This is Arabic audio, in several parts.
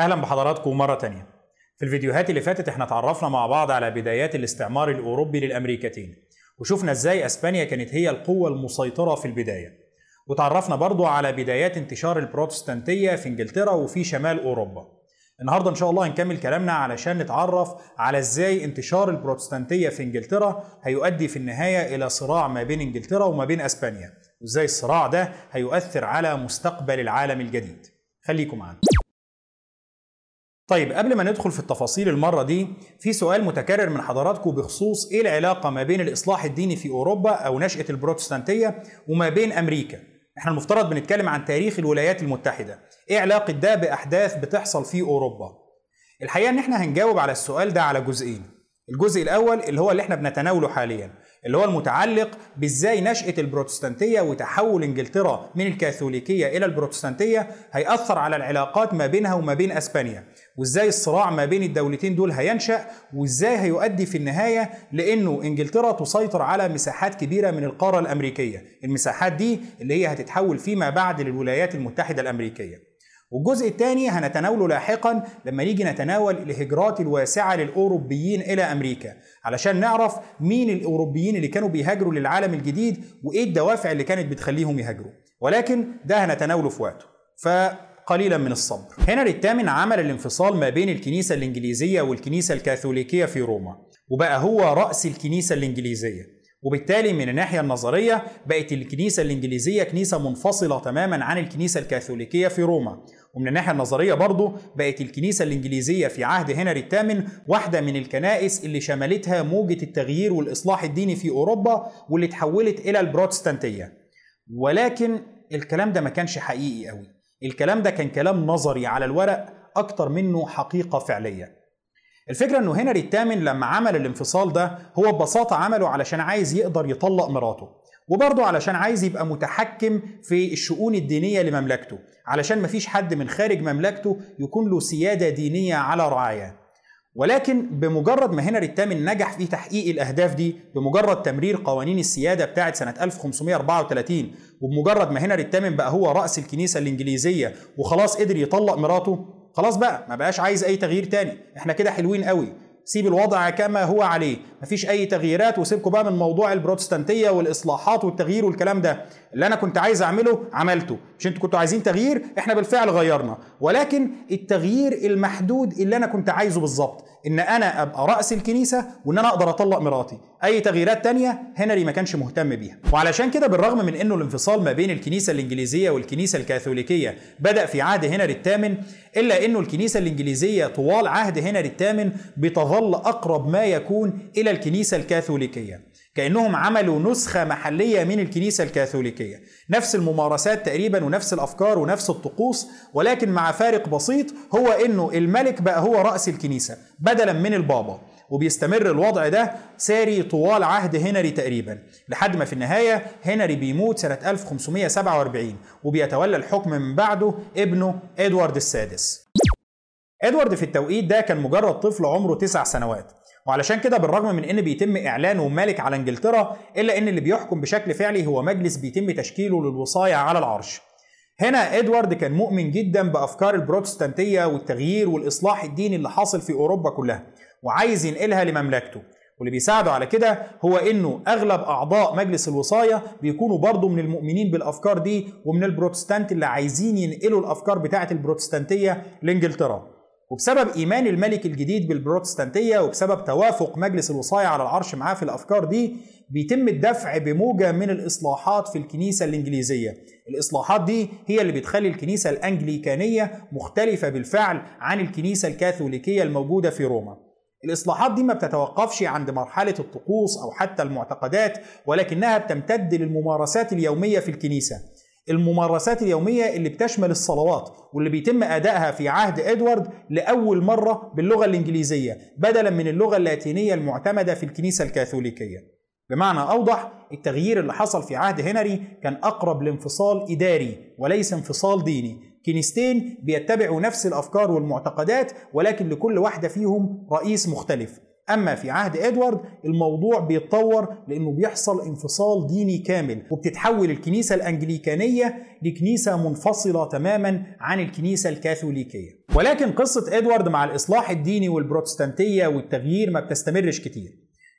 أهلا بحضراتكم مرة تانية. في الفيديوهات اللي فاتت إحنا اتعرفنا مع بعض على بدايات الاستعمار الأوروبي للأمريكتين وشفنا إزاي إسبانيا كانت هي القوة المسيطرة في البداية. وتعرفنا برضو على بدايات انتشار البروتستانتية في إنجلترا وفي شمال أوروبا. النهارده إن شاء الله هنكمل كلامنا علشان نتعرف على إزاي انتشار البروتستانتية في إنجلترا هيؤدي في النهاية إلى صراع ما بين إنجلترا وما بين إسبانيا وإزاي الصراع ده هيؤثر على مستقبل العالم الجديد. خليكم معانا. طيب قبل ما ندخل في التفاصيل المرة دي في سؤال متكرر من حضراتكم بخصوص إيه العلاقة ما بين الإصلاح الديني في أوروبا أو نشأة البروتستانتية وما بين أمريكا؟ إحنا المفترض بنتكلم عن تاريخ الولايات المتحدة. إيه علاقة ده بأحداث بتحصل في أوروبا؟ الحقيقة إن إحنا هنجاوب على السؤال ده على جزئين. الجزء الأول اللي هو اللي إحنا بنتناوله حاليا اللي هو المتعلق بإزاي نشأة البروتستانتية وتحول إنجلترا من الكاثوليكية إلى البروتستانتية هيأثر على العلاقات ما بينها وما بين أسبانيا. وازاي الصراع ما بين الدولتين دول هينشأ وازاي هيؤدي في النهاية لأنه إنجلترا تسيطر على مساحات كبيرة من القارة الأمريكية. المساحات دي اللي هي هتتحول فيما بعد للولايات المتحدة الأمريكية. والجزء الثاني هنتناوله لاحقا لما نيجي نتناول الهجرات الواسعة للأوروبيين إلى أمريكا علشان نعرف مين الأوروبيين اللي كانوا بيهاجروا للعالم الجديد وإيه الدوافع اللي كانت بتخليهم يهاجروا. ولكن ده هنتناوله في وقته. فقليلا من الصبر. هنري الثامن عمل الانفصال ما بين الكنيسة الإنجليزية والكنيسة الكاثوليكية في روما وبقى هو رأس الكنيسة الإنجليزية. وبالتالي من الناحية النظرية بقت الكنيسة الإنجليزية كنيسة منفصلة تماما عن الكنيسة الكاثوليكية في روما. ومن الناحية النظرية برضه بقت الكنيسة الإنجليزية في عهد هنري الثامن واحدة من الكنائس اللي شملتها موجة التغيير والإصلاح الديني في أوروبا واللي تحولت إلى البروتستانتية. ولكن الكلام ده ما كانش حقيقي قوي الكلام ده كان كلام نظري على الورق أكتر منه حقيقة فعلية. الفكرة إنه هنري الثامن لما عمل الانفصال ده هو ببساطة عمله علشان عايز يقدر يطلق مراته وبرضه علشان عايز يبقى متحكم في الشؤون الدينية لمملكته علشان مفيش حد من خارج مملكته يكون له سيادة دينية على رعاياه. ولكن بمجرد ما هنري الثامن نجح في تحقيق الأهداف دي بمجرد تمرير قوانين السيادة بتاعة سنة 1534 وبمجرد ما هنري الثامن بقى هو رأس الكنيسة الإنجليزية وخلاص قدر يطلق مراته خلاص بقى ما بقاش عايز أي تغيير تاني. إحنا كده حلوين قوي. سيب الوضع كما هو عليه. مفيش أي تغييرات وسيبكم بقى من موضوع البروتستانتية والإصلاحات والتغيير والكلام ده. اللي أنا كنت عايز أعمله عملته. مش أنتوا كنتوا عايزين تغيير؟ إحنا بالفعل غيرنا. ولكن التغيير المحدود اللي أنا كنت عايزه بالظبط إن أنا أبقى رأس الكنيسة وإن أنا أقدر أطلق مراتي. أي تغييرات تانية هنري ما كانش مهتم بيها. وعلشان كده بالرغم من إنه الانفصال ما بين الكنيسة الإنجليزية والكنيسة الكاثوليكية بدأ في عهد هنري الثامن إلا إنه الكنيسة الإنجليزية طوال عهد هنري الثامن بتظل أقرب ما يكون إلى الكنيسة الكاثوليكية. كأنهم عملوا نسخة محلية من الكنيسة الكاثوليكية. نفس الممارسات تقريبا ونفس الأفكار ونفس الطقوس ولكن مع فارق بسيط هو إنه الملك بقى هو رأس الكنيسة بدلا من البابا. وبيستمر الوضع ده ساري طوال عهد هنري تقريبا لحد ما في النهاية هنري بيموت سنة 1547 وبيتولى الحكم من بعده ابنه إدوارد السادس. إدوارد في التوقيت ده كان مجرد طفل عمره تسع سنوات. وعلشان كده بالرغم من إن بيتم اعلانه ملك على إنجلترا إلا إن اللي بيحكم بشكل فعلي هو مجلس بيتم تشكيله للوصاية على العرش. هنا إدوارد كان مؤمن جدا بأفكار البروتستانتية والتغيير والإصلاح الديني اللي حاصل في أوروبا كلها وعايز ينقلها لمملكته. واللي بيساعده على كده هو إنه أغلب أعضاء مجلس الوصايه بيكونوا برضه من المؤمنين بالأفكار دي ومن البروتستانت اللي عايزين ينقلوا الأفكار بتاعة البروتستانتية لإنجلترا. وبسبب إيمان الملك الجديد بالبروتستانتية وبسبب توافق مجلس الوصايه على العرش معاه في الأفكار دي بيتم الدفع بموجة من الإصلاحات في الكنيسة الإنجليزية. الإصلاحات دي هي اللي بتخلي الكنيسة الأنجليكانية مختلفة بالفعل عن الكنيسة الكاثوليكية الموجودة في روما. الإصلاحات دي ما بتتوقفش عند مرحلة الطقوس أو حتى المعتقدات ولكنها بتمتد للممارسات اليومية في الكنيسة. الممارسات اليومية اللي بتشمل الصلوات واللي بيتم أدائها في عهد إدوارد لأول مرة باللغة الإنجليزية بدلا من اللغة اللاتينية المعتمدة في الكنيسة الكاثوليكية. بمعنى أوضح التغيير اللي حصل في عهد هنري كان أقرب لانفصال إداري وليس انفصال ديني. كنيستين بيتبعوا نفس الأفكار والمعتقدات ولكن لكل واحدة فيهم رئيس مختلف. أما في عهد إدوارد الموضوع بيتطور لأنه بيحصل انفصال ديني كامل وبتتحول الكنيسة الأنجليكانية لكنيسة منفصلة تماما عن الكنيسة الكاثوليكية. ولكن قصة إدوارد مع الإصلاح الديني والبروتستانتية والتغيير ما بتستمرش كتير.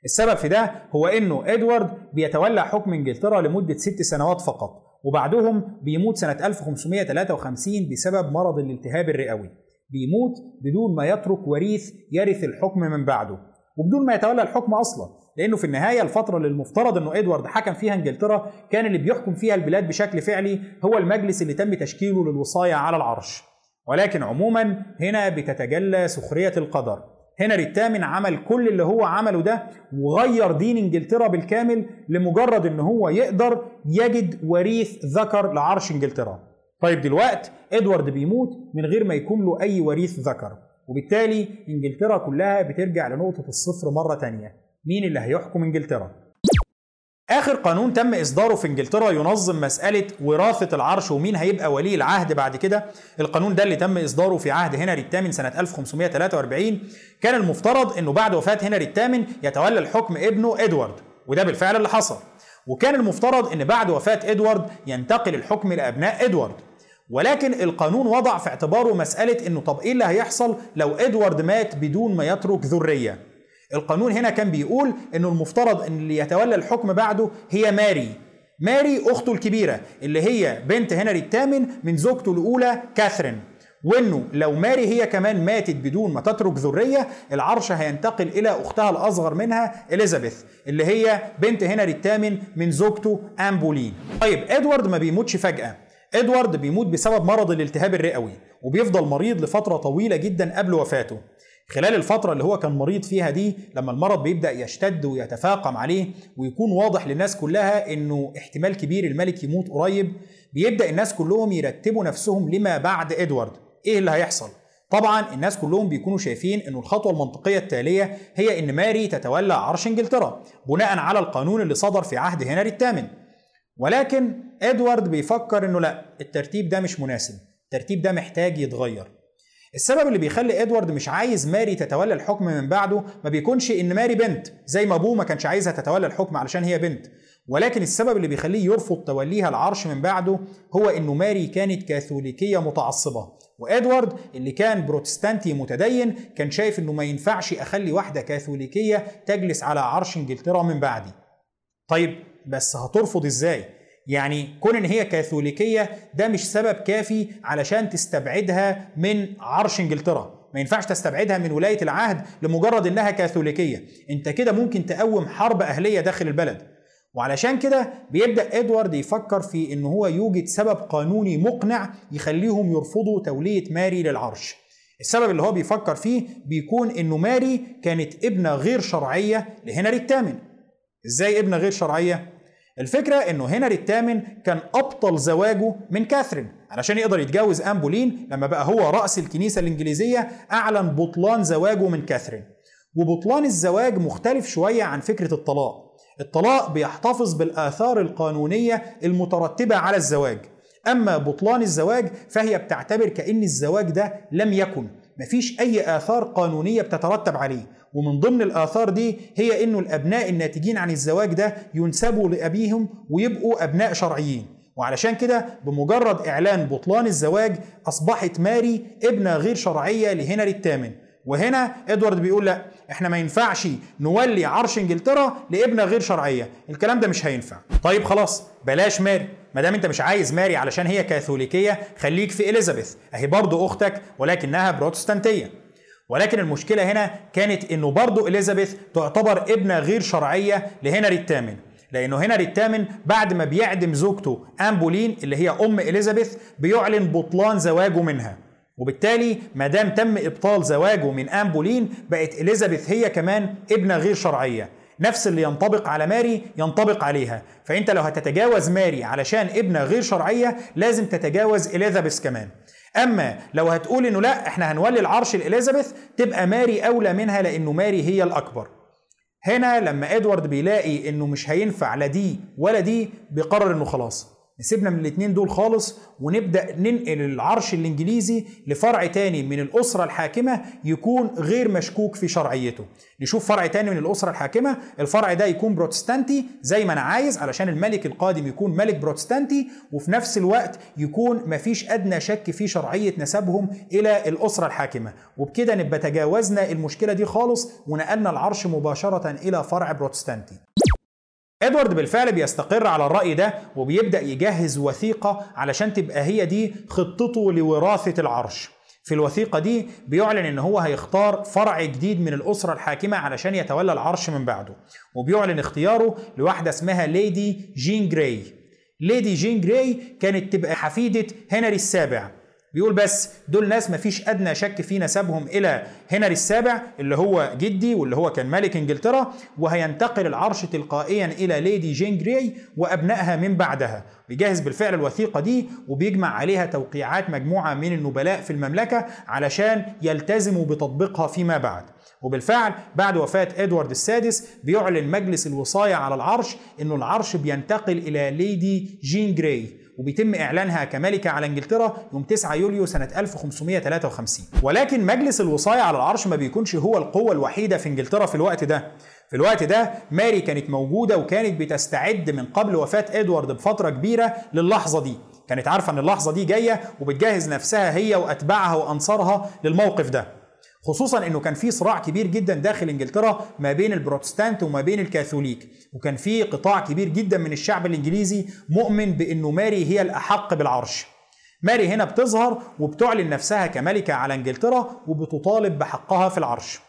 السبب في ده هو إنه إدوارد بيتولى حكم إنجلترا لمدة ست سنوات فقط وبعدهم بيموت سنة 1553 بسبب مرض الالتهاب الرئوي. بيموت بدون ما يترك وريث يرث الحكم من بعده. وبدون ما يتولى الحكم أصلا لأنه في النهاية الفترة اللي المفترض إنه إدوارد حكم فيها إنجلترا كان اللي بيحكم فيها البلاد بشكل فعلي هو المجلس اللي تم تشكيله للوصايه على العرش. ولكن عموما هنا بتتجلى سخرية القدر. هنري الثامن عمل كل اللي هو عمله ده وغير دين إنجلترا بالكامل لمجرد إن هو يقدر يجد وريث ذكر لعرش إنجلترا. طيب دلوقتي إدوارد بيموت من غير ما يكون له أي وريث ذكر. وبالتالي إنجلترا كلها بترجع لنقطة الصفر مرة تانية. مين اللي هيحكم إنجلترا؟ آخر قانون تم إصداره في إنجلترا ينظم مسألة وراثة العرش ومين هيبقى ولي العهد بعد كده. القانون ده اللي تم إصداره في عهد هنري الثامن سنة 1543 كان المفترض أنه بعد وفاة هنري الثامن يتولى الحكم ابنه إدوارد وده بالفعل اللي حصل. وكان المفترض أن بعد وفاة إدوارد ينتقل الحكم لأبناء إدوارد. ولكن القانون وضع في اعتباره مسألة إنه طب إيه اللي هيحصل لو إدوارد مات بدون ما يترك ذرية؟ القانون هنا كان بيقول إنه المفترض إن اللي يتولى الحكم بعده هي ماري. ماري أخته الكبيرة اللي هي بنت هنري الثامن من زوجته الأولى كاثرين. وإنه لو ماري هي كمان ماتت بدون ما تترك ذرية العرش هينتقل إلى أختها الأصغر منها إليزابيث اللي هي بنت هنري الثامن من زوجته ان بولين طيب إدوارد ما بيموتش فجأة. إدوارد بيموت بسبب مرض الالتهاب الرئوي وبيفضل مريض لفترة طويلة جدا قبل وفاته. خلال الفترة اللي هو كان مريض فيها دي لما المرض بيبدأ يشتد ويتفاقم عليه ويكون واضح للناس كلها إنه احتمال كبير الملك يموت قريب بيبدأ الناس كلهم يرتبوا نفسهم لما بعد إدوارد. إيه اللي هيحصل؟ طبعا الناس كلهم بيكونوا شايفين إنه الخطوة المنطقية التالية هي إن ماري تتولى عرش إنجلترا بناء على القانون اللي صدر في عهد هنري الثامن. ولكن إدوارد بيفكر إنه لا الترتيب ده مش مناسب الترتيب ده محتاج يتغير. السبب اللي بيخلي إدوارد مش عايز ماري تتولى الحكم من بعده ما بيكونش إن ماري بنت زي ما أبوه ما كانش عايزها تتولى الحكم علشان هي بنت. ولكن السبب اللي بيخليه يرفض توليها العرش من بعده هو إنه ماري كانت كاثوليكية متعصبة. وإدوارد اللي كان بروتستانتي متدين كان شايف إنه ما ينفعش أخلي واحدة كاثوليكية تجلس على عرش إنجلترا من بعدي. طيب بس هترفض إزاي؟ يعني كون إن هي كاثوليكية ده مش سبب كافي علشان تستبعدها من عرش إنجلترا. ما ينفعش تستبعدها من ولاية العهد لمجرد إنها كاثوليكية. أنت كده ممكن تقوم حرب أهلية داخل البلد. وعلشان كده بيبدأ إدوارد يفكر في إن هو يوجد سبب قانوني مقنع يخليهم يرفضوا تولية ماري للعرش. السبب اللي هو بيفكر فيه بيكون إنه ماري كانت ابنة غير شرعية لهنري الثامن إزاي ابنة غير شرعية؟ الفكرة إنه هنري الثامن كان أبطل زواجه من كاثرين علشان يقدر يتجوز ان بولين لما بقى هو رأس الكنيسة الإنجليزية أعلن بطلان زواجه من كاثرين. وبطلان الزواج مختلف شوية عن فكرة الطلاق. الطلاق بيحتفظ بالآثار القانونية المترتبة على الزواج. أما بطلان الزواج فهي بتعتبر كأن الزواج ده لم يكن. مفيش أي آثار قانونية بتترتب عليه. ومن ضمن الآثار دي هي إنه الأبناء الناتجين عن الزواج ده ينسبوا لأبيهم ويبقوا أبناء شرعيين. وعلشان كده بمجرد إعلان بطلان الزواج أصبحت ماري ابنة غير شرعية لهنري الثامن وهنا إدوارد بيقول لأ إحنا ما ينفعش نولي عرش إنجلترا لابنة غير شرعية. الكلام ده مش هينفع. طيب خلاص بلاش ماري. ما دام أنت مش عايز ماري علشان هي كاثوليكية خليك في إليزابيث. أهي برضه أختك ولكنها بروتستانتية. ولكن المشكلة هنا كانت إنه برضه إليزابيث تعتبر ابنة غير شرعية لهنري الثامن لأنه هنري الثامن بعد ما بيعدم زوجته ان بولين اللي هي أم إليزابيث بيعلن بطلان زواجه منها. وبالتالي ما دام تم إبطال زواجه من ان بولين بقت إليزابيث هي كمان ابنة غير شرعية. نفس اللي ينطبق على ماري ينطبق عليها. فأنت لو هتتجاوز ماري علشان ابنة غير شرعية لازم تتجاوز إليزابيث كمان. أما لو هتقول إنه لا إحنا هنولي العرش لإليزابيث تبقى ماري أولى منها لأنه ماري هي الأكبر. هنا لما إدوارد بيلاقي إنه مش هينفع لا دي ولا دي بيقرر إنه خلاص. نسيبنا من الاثنين دول خالص ونبدأ ننقل العرش الإنجليزي لفرع تاني من الأسرة الحاكمة يكون غير مشكوك في شرعيته. نشوف فرع تاني من الأسرة الحاكمة الفرع ده يكون بروتستانتي زي ما أنا عايز علشان الملك القادم يكون ملك بروتستانتي وفي نفس الوقت يكون مفيش أدنى شك في شرعية نسبهم إلى الأسرة الحاكمة. وبكده نبقى تجاوزنا المشكلة دي خالص ونقلنا العرش مباشرة إلى فرع بروتستانتي. إدوارد بالفعل بيستقر على الرأي ده وبيبدأ يجهز وثيقة علشان تبقى هي دي خطته لوراثة العرش. في الوثيقة دي بيعلن إن هو هيختار فرع جديد من الأسرة الحاكمة علشان يتولى العرش من بعده وبيعلن اختياره لواحدة اسمها ليدي جين جراي. ليدي جين جراي كانت تبقى حفيدة هنري السابع. بيقول بس دول ناس مفيش أدنى شك في نسبهم إلى هنري السابع اللي هو جدي واللي هو كان ملك إنجلترا وهينتقل العرش تلقائيا إلى ليدي جين جراي وأبنائها من بعدها. بيجهز بالفعل الوثيقة دي وبيجمع عليها توقيعات مجموعة من النبلاء في المملكة علشان يلتزموا بتطبيقها فيما بعد. وبالفعل بعد وفاة إدوارد السادس بيعلن مجلس الوصاية على العرش إنه العرش بينتقل إلى ليدي جين جراي وبيتم إعلانها كملكة على إنجلترا يوم 9 يوليو سنة 1553 ولكن مجلس الوصاية على العرش ما بيكونش هو القوة الوحيدة في إنجلترا في الوقت ده. في الوقت ده ماري كانت موجودة وكانت بتستعد من قبل وفاة إدوارد بفترة كبيرة للحظة دي. كانت عارفة أن اللحظة دي جاية وبتجهز نفسها هي وأتباعها وأنصارها للموقف ده. خصوصا إنه كان في صراع كبير جدا داخل إنجلترا ما بين البروتستانت وما بين الكاثوليك. وكان في قطاع كبير جدا من الشعب الإنجليزي مؤمن بإنه ماري هي الأحق بالعرش. ماري هنا بتظهر وبتعلن نفسها كملكة على إنجلترا وبتطالب بحقها في العرش.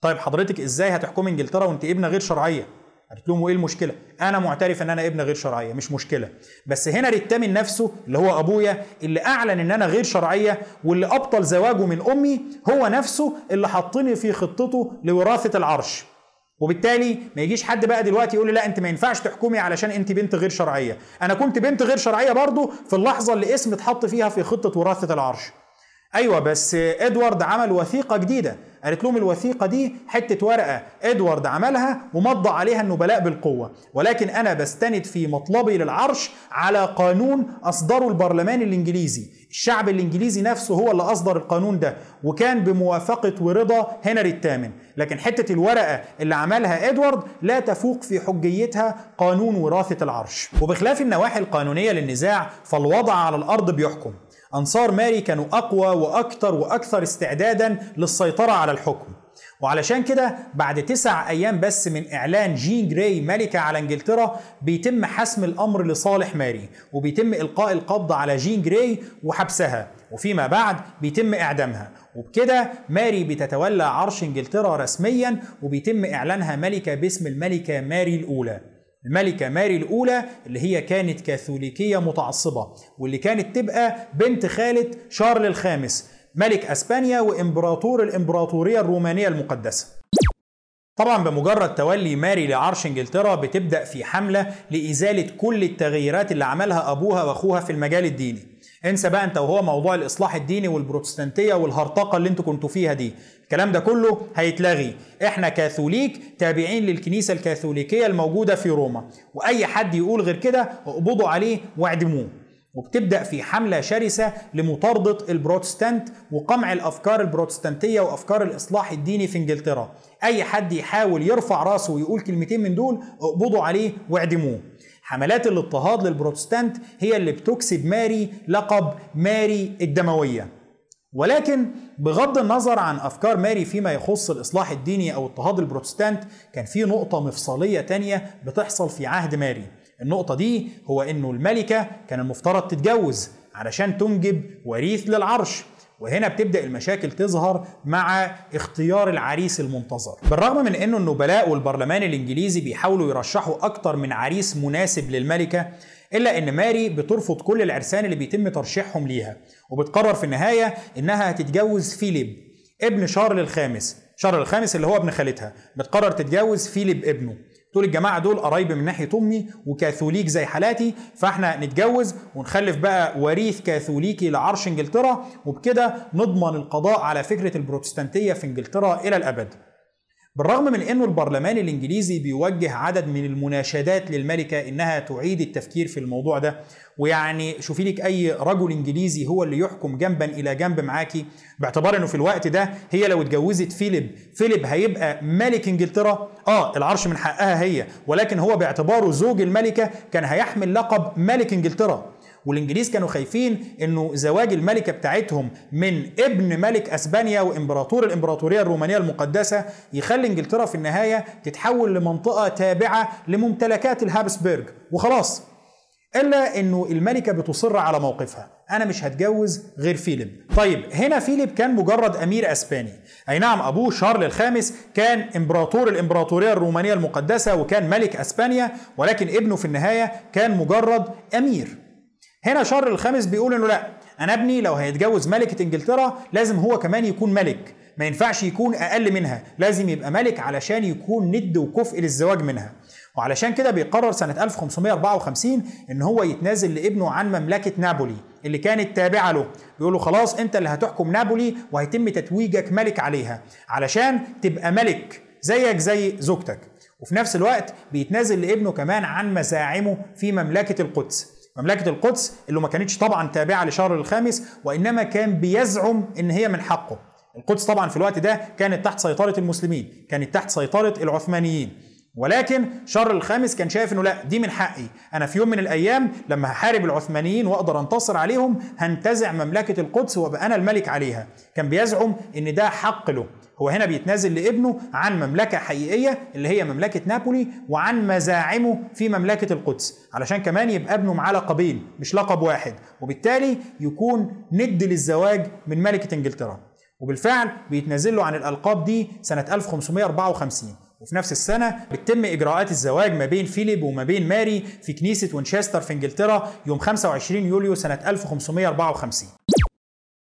طيب حضرتك إزاي هتحكمي إنجلترا وأنت ابنة غير شرعية؟ قالت لهم وإيه المشكلة؟ أنا معترف إن أنا ابن غير شرعية مش مشكلة. بس هنا الثامن نفسه اللي هو أبويا اللي أعلن إن أنا غير شرعية واللي أبطل زواجه من أمي هو نفسه اللي حطني في خطته لوراثة العرش. وبالتالي ما يجيش حد بقى دلوقتي يقول لي لا أنت ما ينفعش تحكمي علشان أنت بنت غير شرعية. أنا كنت بنت غير شرعية برضه في اللحظة اللي اسمي اتحط فيها في خطة وراثة العرش. أيوه بس إدوارد عمل وثيقة جديدة. قالت لهم الوثيقة دي حتة ورقة. إدوارد عملها ومضى عليها النبلاء بالقوة. ولكن أنا بستند في مطلبي للعرش على قانون أصدره البرلمان الإنجليزي. الشعب الإنجليزي نفسه هو اللي أصدر القانون ده وكان بموافقة ورضا هنري الثامن لكن حتة الورقة اللي عملها إدوارد لا تفوق في حجيتها قانون وراثة العرش. وبخلاف النواحي القانونية للنزاع فالوضع على الأرض بيحكم. أنصار ماري كانوا أقوى وأكثر وأكثر استعدادا للسيطرة على الحكم. وعلشان كده بعد تسع أيام بس من إعلان جين جراي ملكة على إنجلترا بيتم حسم الأمر لصالح ماري وبيتم إلقاء القبض على جين جراي وحبسها وفيما بعد بيتم إعدامها. وبكده ماري بتتولى عرش إنجلترا رسميا وبيتم إعلانها ملكة باسم الملكة ماري الأولى. الملكة ماري الأولى اللي هي كانت كاثوليكية متعصبة واللي كانت تبقى بنت خالة شارل الخامس ملك أسبانيا وإمبراطور الإمبراطورية الرومانية المقدسة. طبعا بمجرد تولي ماري لعرش إنجلترا بتبدأ في حملة لإزالة كل التغييرات اللي عملها أبوها وأخوها في المجال الديني. انسى بقى انت وهو موضوع الاصلاح الديني والبروتستانتية والهرطقة اللي أنتوا كنتوا فيها دي. الكلام ده كله هيتلغي. إحنا كاثوليك تابعين للكنيسة الكاثوليكية الموجودة في روما. وأي حد يقول غير كده اقبضوا عليه واعدموه. وبتبدأ في حملة شرسة لمطاردة البروتستانت وقمع الأفكار البروتستانتية وأفكار الإصلاح الديني في إنجلترا. أي حد يحاول يرفع راسه ويقول كلمتين من دول اقبضوا عليه واعدموه. حملات الاضطهاد للبروتستانت هي اللي بتكسب ماري لقب ماري الدموية. ولكن بغض النظر عن أفكار ماري فيما يخص الإصلاح الديني أو اضطهاد البروتستانت كان في نقطة مفصلية تانية بتحصل في عهد ماري. النقطة دي هو إنه الملكة كان المفترض تتجوز علشان تنجب وريث للعرش. وهنا بتبدأ المشاكل تظهر مع اختيار العريس المنتظر. بالرغم من إنه النبلاء والبرلمان الإنجليزي بيحاولوا يرشحوا أكتر من عريس مناسب للملكة إلا إن ماري بترفض كل العرسان اللي بيتم ترشيحهم ليها وبتقرر في النهاية إنها هتتجوز فيليب ابن شارل الخامس. شارل الخامس اللي هو ابن خالتها. بتقرر تتجوز فيليب ابنه. تقول الجماعة دول قرايبي من ناحية أمي وكاثوليك زي حالاتي فإحنا نتجوز ونخلف بقى وريث كاثوليكي لعرش إنجلترا وبكده نضمن القضاء على فكرة البروتستانتية في إنجلترا إلى الأبد. بالرغم من إنه البرلمان الإنجليزي بيوجه عدد من المناشدات للملكة إنها تعيد التفكير في الموضوع ده ويعني شوفي لك أي رجل إنجليزي هو اللي يحكم جنبا إلى جنب معاكي باعتبار إنه في الوقت ده هي لو اتجوزت فيليب فيليب هيبقى ملك إنجلترا. آه العرش من حقها هي ولكن هو باعتباره زوج الملكة كان هيحمل لقب ملك إنجلترا. والإنجليز كانوا خايفين إنه زواج الملكة بتاعتهم من ابن ملك أسبانيا وإمبراطور الإمبراطورية الرومانية المقدسة يخلي إنجلترا في النهاية تتحول لمنطقة تابعة لممتلكات الهابسبرج وخلاص. إلا إنه الملكة بتصر على موقفها. أنا مش هتجوز غير فيليب. طيب هنا فيليب كان مجرد أمير أسباني. أي نعم أبوه شارل الخامس كان إمبراطور الإمبراطورية الرومانية المقدسة وكان ملك أسبانيا ولكن ابنه في النهاية كان مجرد أمير. هنا شارل الخامس بيقول إنه لا أنا ابني لو هيتجوز ملكة إنجلترا لازم هو كمان يكون ملك. ما ينفعش يكون أقل منها. لازم يبقى ملك علشان يكون ند وكفء للزواج منها. وعلشان كده بيقرر سنة 1554 إن هو يتنازل لابنه عن مملكة نابولي اللي كانت تابعة له. بيقول له خلاص أنت اللي هتحكم نابولي وهيتم تتويجك ملك عليها علشان تبقى ملك زيك زي زوجتك. وفي نفس الوقت بيتنازل لابنه كمان عن مزاعمه في مملكة القدس. مملكة القدس اللي ما كانتش طبعا تابعة لشارل الخامس وإنما كان بيزعم إن هي من حقه. القدس طبعا في الوقت ده كانت تحت سيطرة المسلمين كانت تحت سيطرة العثمانيين. ولكن شارل الخامس كان شايف إنه لا دي من حقي. أنا في يوم من الأيام لما هحارب العثمانيين وأقدر أنتصر عليهم هنتزع مملكة القدس وأبقى أنا الملك عليها. كان بيزعم إن ده حق له. هو هنا بيتنازل لابنه عن مملكة حقيقية اللي هي مملكة نابولي وعن مزاعمه في مملكة القدس. علشان كمان يبقى ابنه معاه لقبين مش لقب واحد. وبالتالي يكون ند للزواج من ملكة إنجلترا. وبالفعل بيتنازل له عن الألقاب دي سنة 1554 وفي نفس السنة بتتم إجراءات الزواج ما بين فيليب وما بين ماري في كنيسة وينشستر في إنجلترا يوم 25 يوليو سنة 1554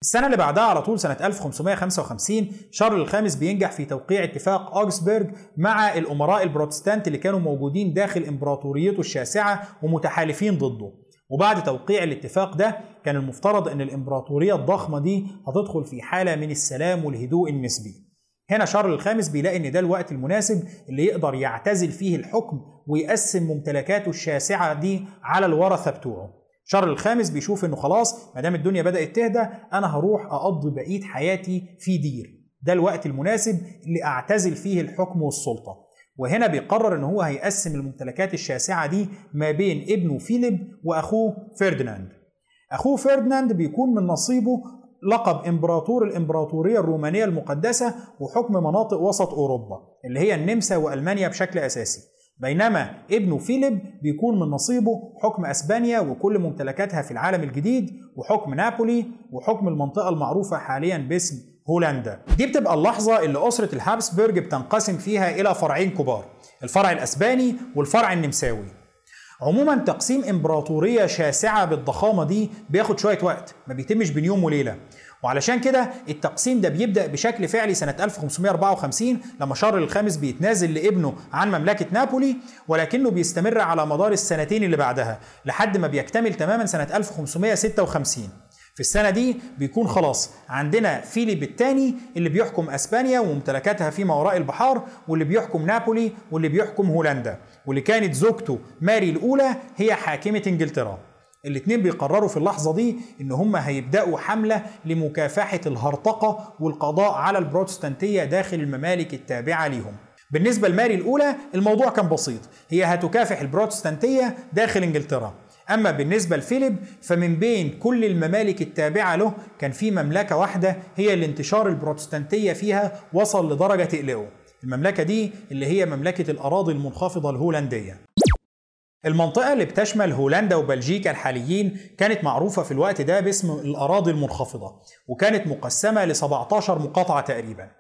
السنة اللي بعدها على طول سنة 1555 شارل الخامس بينجح في توقيع اتفاق أوكسبرج مع الأمراء البروتستانت اللي كانوا موجودين داخل إمبراطوريته الشاسعة ومتحالفين ضده. وبعد توقيع الاتفاق ده كان المفترض أن الإمبراطورية الضخمة دي هتدخل في حالة من السلام والهدوء النسبي. هنا شارل الخامس بيلاقي إن ده الوقت المناسب اللي يقدر يعتزل فيه الحكم ويقسم ممتلكاته الشاسعة دي على الورثة بتوعه. شارل الخامس بيشوف إنه خلاص ما دام الدنيا بدأت تهدى أنا هروح أقضي بقيه حياتي في دير. ده الوقت المناسب اللي أعتزل فيه الحكم والسلطة. وهنا بيقرر إن هو هيقسم الممتلكات الشاسعة دي ما بين ابنه فيليب وأخوه فرديناند أخوه فرديناند بيكون من نصيبه لقب إمبراطور الإمبراطورية الرومانية المقدسة وحكم مناطق وسط أوروبا اللي هي النمسا وألمانيا بشكل أساسي. بينما ابنه فيليب بيكون من نصيبه حكم أسبانيا وكل ممتلكاتها في العالم الجديد وحكم نابولي وحكم المنطقة المعروفة حاليا باسم هولندا. دي بتبقى اللحظة اللي أسرة الهابسبرج بتنقسم فيها إلى فرعين كبار الفرع الأسباني والفرع النمساوي. عموما تقسيم إمبراطورية شاسعة بالضخامة دي بياخد شوية وقت ما بيتمش بين يوم وليلة. وعلشان كده التقسيم ده بيبدأ بشكل فعلي سنة 1554 لما شارل الخامس بيتنازل لابنه عن مملكة نابولي ولكنه بيستمر على مدار السنتين اللي بعدها لحد ما بيكتمل تماما سنة 1556 في السنة دي بيكون خلاص. عندنا فيليب الثاني اللي بيحكم أسبانيا وممتلكاتها فيما وراء البحار واللي بيحكم نابولي واللي بيحكم هولندا. واللي كانت زوجته ماري الأولى هي حاكمة إنجلترا. الاثنين بيقرروا في اللحظة دي إن هم هيبدأوا حملة لمكافحة الهرطقة والقضاء على البروتستانتية داخل الممالك التابعة ليهم. بالنسبة لماري الأولى الموضوع كان بسيط. هي هتكافح البروتستانتية داخل إنجلترا. أما بالنسبة لفيليب فمن بين كل الممالك التابعة له كان في مملكة واحدة هي اللي انتشار البروتستانتية فيها وصل لدرجة تقلقه. المملكة دي اللي هي مملكة الأراضي المنخفضة الهولندية. المنطقة اللي بتشمل هولندا وبلجيكا الحاليين كانت معروفة في الوقت ده باسم الأراضي المنخفضة وكانت مقسمة ل 17 مقاطعة تقريبا.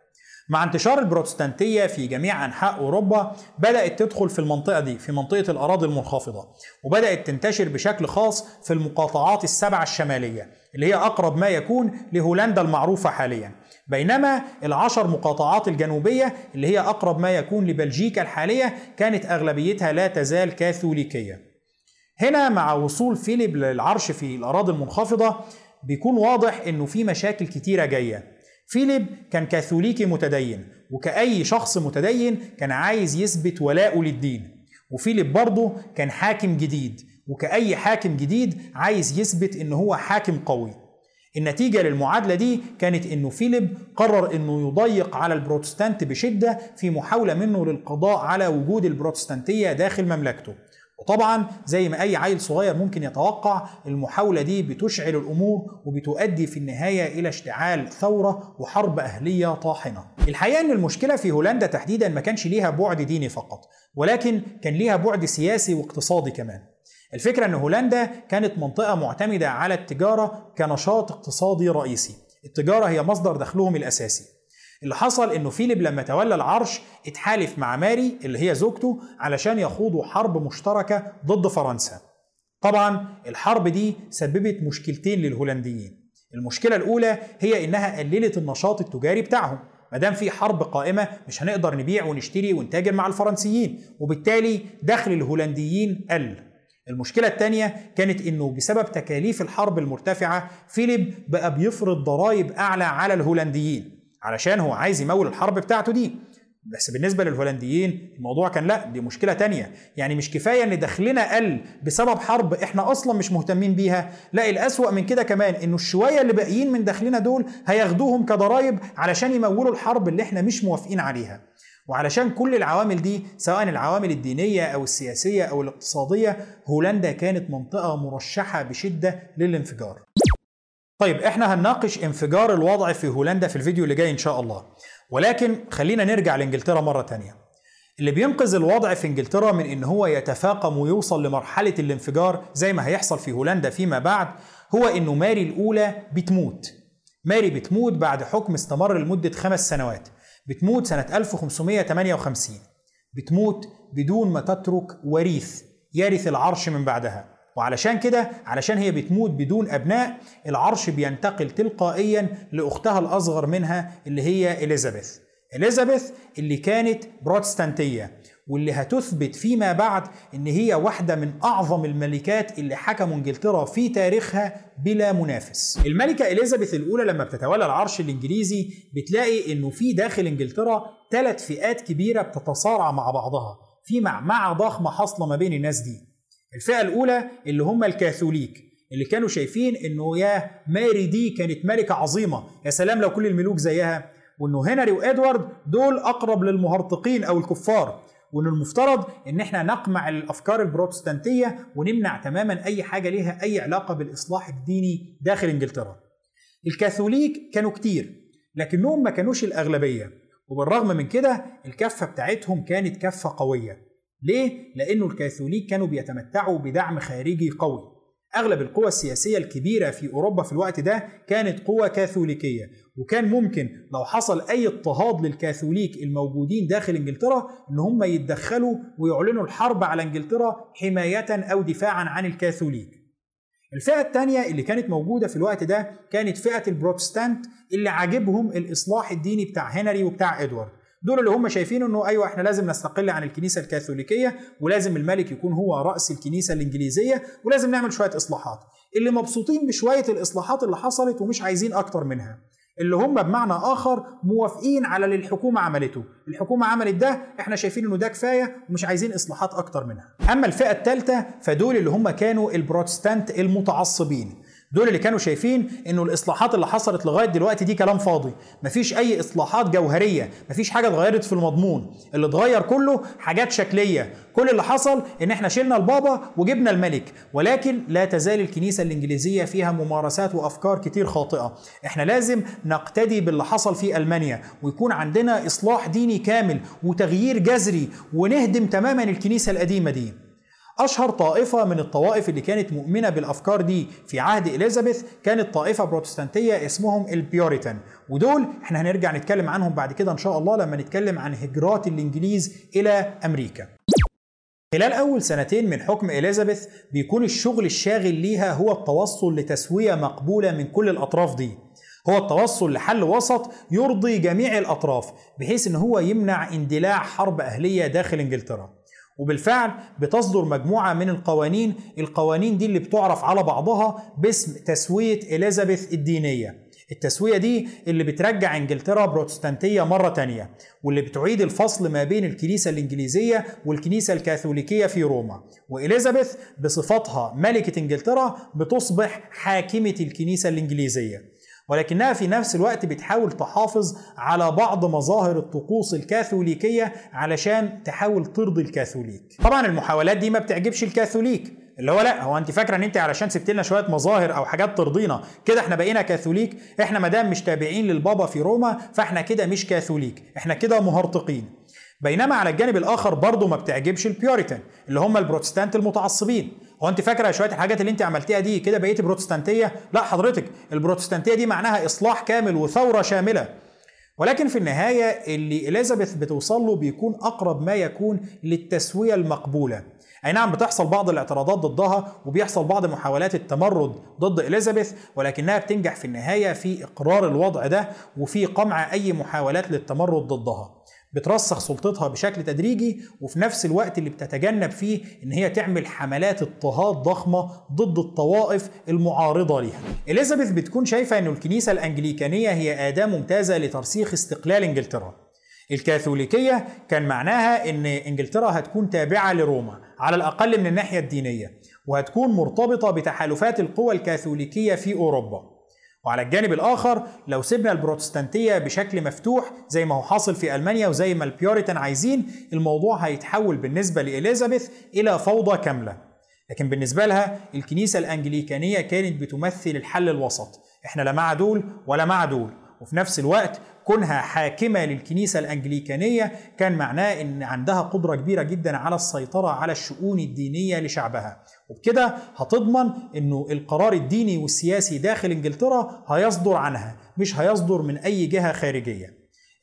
مع انتشار البروتستانتية في جميع أنحاء أوروبا بدأت تدخل في المنطقة دي في منطقة الأراضي المنخفضة وبدأت تنتشر بشكل خاص في المقاطعات السبعة الشمالية اللي هي أقرب ما يكون لهولندا المعروفة حاليا. بينما العشر مقاطعات الجنوبية اللي هي أقرب ما يكون لبلجيكا الحالية كانت أغلبيتها لا تزال كاثوليكية. هنا مع وصول فيليب للعرش في الأراضي المنخفضة بيكون واضح إنه في مشاكل كتيرة جاية. فيليب كان كاثوليكي متدين وكأي شخص متدين كان عايز يثبت ولاءه للدين. وفيليب برضه كان حاكم جديد وكأي حاكم جديد عايز يثبت إن هو حاكم قوي. النتيجة للمعادلة دي كانت إنه فيليب قرر إنه يضيق على البروتستانت بشدة في محاولة منه للقضاء على وجود البروتستانتية داخل مملكته. وطبعا زي ما أي عيل صغير ممكن يتوقع المحاولة دي بتشعل الأمور وبتؤدي في النهاية إلى اشتعال ثورة وحرب أهلية طاحنة. الحقيقة إن المشكلة في هولندا تحديدا ما كانش ليها بعد ديني فقط، ولكن كان ليها بعد سياسي واقتصادي كمان. الفكرة إن هولندا كانت منطقة معتمدة على التجارة كنشاط اقتصادي رئيسي. التجارة هي مصدر دخلهم الأساسي. اللي حصل إنه فيليب لما تولى العرش اتحالف مع ماري اللي هي زوجته علشان يخوضوا حرب مشتركة ضد فرنسا. طبعا الحرب دي سببت مشكلتين للهولنديين. المشكلة الأولى هي إنها قللت النشاط التجاري بتاعهم. ما دام في حرب قائمة مش هنقدر نبيع ونشتري ونتاجر مع الفرنسيين وبالتالي دخل الهولنديين قل. المشكلة الثانية كانت إنه بسبب تكاليف الحرب المرتفعة فيليب بقى بيفرض ضرائب أعلى على الهولنديين. علشان هو عايز يمول الحرب بتاعته دي. بس بالنسبة للهولنديين الموضوع كان لا دي مشكلة تانية. يعني مش كفاية إن دخلنا قل بسبب حرب إحنا أصلا مش مهتمين بيها. لا الأسوأ من كده كمان انه الشوية اللي باقيين من دخلنا دول هياخدوهم كضرايب علشان يمولوا الحرب اللي إحنا مش موافقين عليها. وعلشان كل العوامل دي سواء العوامل الدينية أو السياسية أو الاقتصادية هولندا كانت منطقة مرشحة بشدة للانفجار. طيب إحنا هنناقش انفجار الوضع في هولندا في الفيديو اللي جاي إن شاء الله. ولكن خلينا نرجع لإنجلترا مرة تانية. اللي بينقذ الوضع في إنجلترا من إن هو يتفاقم ويوصل لمرحلة الانفجار زي ما هيحصل في هولندا فيما بعد هو إنه ماري الأولى بتموت. ماري بتموت بعد حكم استمر لمدة خمس سنوات. بتموت سنة 1558 بتموت بدون ما تترك وريث يرث العرش من بعدها. وعلشان كده علشان هي بتموت بدون أبناء العرش بينتقل تلقائيا لأختها الأصغر منها اللي هي إليزابيث إليزابيث اللي كانت بروتستانتية واللي هتثبت فيما بعد إن هي واحدة من أعظم الملكات اللي حكموا إنجلترا في تاريخها بلا منافس. الملكة إليزابيث الأولى لما بتتولى العرش الإنجليزي بتلاقي إنه في داخل إنجلترا ثلاث فئات كبيرة بتتصارع مع بعضها، في معمعة ضخمة حاصلة ما بين الناس دي. الفئة الأولى اللي هم الكاثوليك اللي كانوا شايفين إنه يا ماري دي كانت ملكة عظيمة يا سلام لو كل الملوك زيها. وإنه هنري وإدوارد دول أقرب للمهرطقين أو الكفار. وان المفترض إن إحنا نقمع الأفكار البروتستانتية ونمنع تماما أي حاجة ليها أي علاقة بالإصلاح الديني داخل إنجلترا. الكاثوليك كانوا كتير لكنهم ما كانوش الأغلبية. وبالرغم من كده الكفة بتاعتهم كانت كفة قوية. ليه؟ لأنه الكاثوليك كانوا بيتمتعوا بدعم خارجي قوي. أغلب القوى السياسية الكبيرة في أوروبا في الوقت ده كانت قوى كاثوليكية. وكان ممكن لو حصل أي اضطهاد للكاثوليك الموجودين داخل إنجلترا إن هم يتدخلوا ويعلنوا الحرب على إنجلترا حماية أو دفاعا عن الكاثوليك. الفئة الثانية اللي كانت موجودة في الوقت ده كانت فئة البروتستانت اللي عاجبهم الإصلاح الديني بتاع هنري وبتاع إدوارد. دول اللي هم شايفين إنه أيوه إحنا لازم نستقل عن الكنيسة الكاثوليكية ولازم الملك يكون هو رأس الكنيسة الإنجليزية ولازم نعمل شوية إصلاحات. اللي مبسوطين بشوية الإصلاحات اللي حصلت ومش عايزين أكتر منها اللي هم بمعنى آخر موافقين على اللي الحكومة عملته. الحكومة عملت ده إحنا شايفين إنه ده كفاية ومش عايزين إصلاحات أكتر منها. أما الفئة الثالثه فدول اللي هم كانوا البروتستانت المتعصبين. دول اللي كانوا شايفين إنه الإصلاحات اللي حصلت لغاية دلوقتي دي كلام فاضي. مفيش أي إصلاحات جوهرية مفيش حاجة اتغيرت في المضمون. اللي اتغير كله حاجات شكلية. كل اللي حصل إن إحنا شلنا البابا وجبنا الملك. ولكن لا تزال الكنيسة الإنجليزية فيها ممارسات وأفكار كتير خاطئة. إحنا لازم نقتدي باللي حصل في ألمانيا ويكون عندنا إصلاح ديني كامل وتغيير جذري ونهدم تماما الكنيسة القديمة دي. أشهر طائفة من الطوائف اللي كانت مؤمنة بالأفكار دي في عهد إليزابيث كانت طائفة بروتستانتية اسمهم البيوريتان. ودول إحنا هنرجع نتكلم عنهم بعد كده إن شاء الله لما نتكلم عن هجرات الإنجليز إلى أمريكا. خلال أول سنتين من حكم إليزابيث بيكون الشغل الشاغل ليها هو التوصل لتسوية مقبولة من كل الأطراف دي. هو التوصل لحل وسط يرضي جميع الأطراف بحيث إن هو يمنع اندلاع حرب أهلية داخل إنجلترا. وبالفعل بتصدر مجموعة من القوانين القوانين دي اللي بتعرف على بعضها باسم تسوية إليزابيث الدينية. التسوية دي اللي بترجع إنجلترا بروتستانتية مرة تانية واللي بتعيد الفصل ما بين الكنيسة الإنجليزية والكنيسة الكاثوليكية في روما. وإليزابيث بصفتها ملكة إنجلترا بتصبح حاكمة الكنيسة الإنجليزية. ولكنها في نفس الوقت بتحاول تحافظ على بعض مظاهر الطقوس الكاثوليكية علشان تحاول ترضي الكاثوليك. طبعا المحاولات دي ما بتعجبش الكاثوليك. اللي هو لا هو أنت فاكرة إن أنت علشان سبت لنا شوية مظاهر أو حاجات ترضينا كده إحنا بقينا كاثوليك إحنا ما دام مش تابعين للبابا في روما فإحنا كده مش كاثوليك إحنا كده مهرطقين بينما على الجانب الآخر برضه ما بتعجبش البيوريتان اللي هم البروتستانت المتعصبين. هو انت فاكره شوية الحاجات اللي انت عملتيها دي كده بقيتي بروتستانتيه؟ لا حضرتك البروتستانتيه دي معناها إصلاح كامل وثورة شاملة. ولكن في النهاية اللي إليزابيث بتوصل له بيكون أقرب ما يكون للتسوية المقبولة. أي نعم بتحصل بعض الاعتراضات ضدها وبيحصل بعض محاولات التمرد ضد إليزابيث ولكنها بتنجح في النهاية في إقرار الوضع ده وفي قمع أي محاولات للتمرد ضدها. بترسخ سلطتها بشكل تدريجي وفي نفس الوقت اللي بتتجنب فيه إن هي تعمل حملات اضطهاد ضخمة ضد الطوائف المعارضة ليها. إليزابيث بتكون شايفة ان الكنيسة الأنجليكانية هي أداة ممتازة لترسيخ استقلال إنجلترا. الكاثوليكية كان معناها إن إنجلترا هتكون تابعة لروما على الأقل من الناحية الدينية وهتكون مرتبطة بتحالفات القوى الكاثوليكية في أوروبا. وعلى الجانب الآخر لو سيبنا البروتستانتية بشكل مفتوح زي ما هو حاصل في ألمانيا وزي ما البيوريتان عايزين الموضوع هيتحول بالنسبة لإليزابيث إلى فوضى كاملة. لكن بالنسبة لها الكنيسة الأنجليكانية كانت بتمثل الحل الوسط. إحنا لا مع دول ولا مع دول. وفي نفس الوقت كونها حاكمة للكنيسة الأنجليكانية كان معناه إن عندها قدرة كبيرة جدا على السيطرة على الشؤون الدينية لشعبها. وبكده هتضمن إنه القرار الديني والسياسي داخل إنجلترا هيصدر عنها مش هيصدر من أي جهة خارجية.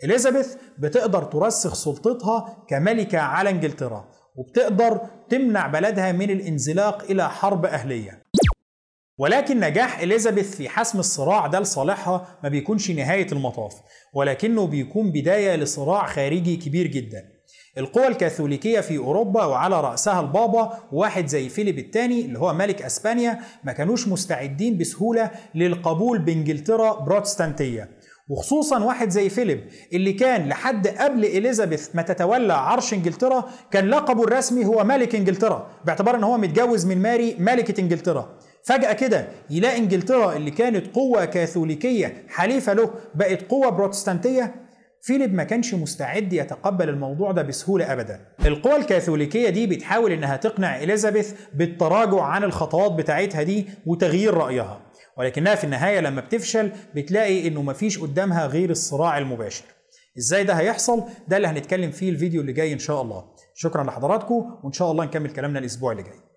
إليزابيث بتقدر ترسخ سلطتها كملكة على إنجلترا وبتقدر تمنع بلدها من الانزلاق إلى حرب أهلية. ولكن نجاح إليزابيث في حسم الصراع ده لصالحها ما بيكونش نهاية المطاف ولكنه بيكون بداية لصراع خارجي كبير جدا. القوى الكاثوليكية في أوروبا وعلى رأسها البابا وواحد زي فيليب الثاني اللي هو ملك أسبانيا ما كانوش مستعدين بسهولة للقبول بإنجلترا بروتستانتية وخصوصا واحد زي فيليب اللي كان لحد قبل إليزابيث ما تتولى عرش إنجلترا كان لقبه الرسمي هو ملك إنجلترا باعتبار إن هو متجوز من ماري ملكة إنجلترا. فجأة كده يلاقي إنجلترا اللي كانت قوة كاثوليكية حليفة له بقت قوة بروتستانتية. فيليب ما كانش مستعد يتقبل الموضوع ده بسهولة أبدا. القوى الكاثوليكية دي بتحاول إنها تقنع إليزابيث بالتراجع عن الخطوات بتاعتها دي وتغيير رأيها. ولكنها في النهاية لما بتفشل بتلاقي إنه مفيش قدامها غير الصراع المباشر. إزاي ده هيحصل؟ ده اللي هنتكلم فيه الفيديو اللي جاي إن شاء الله. شكرا لحضراتكم وإن شاء الله نكمل كلامنا الأسبوع اللي جاي.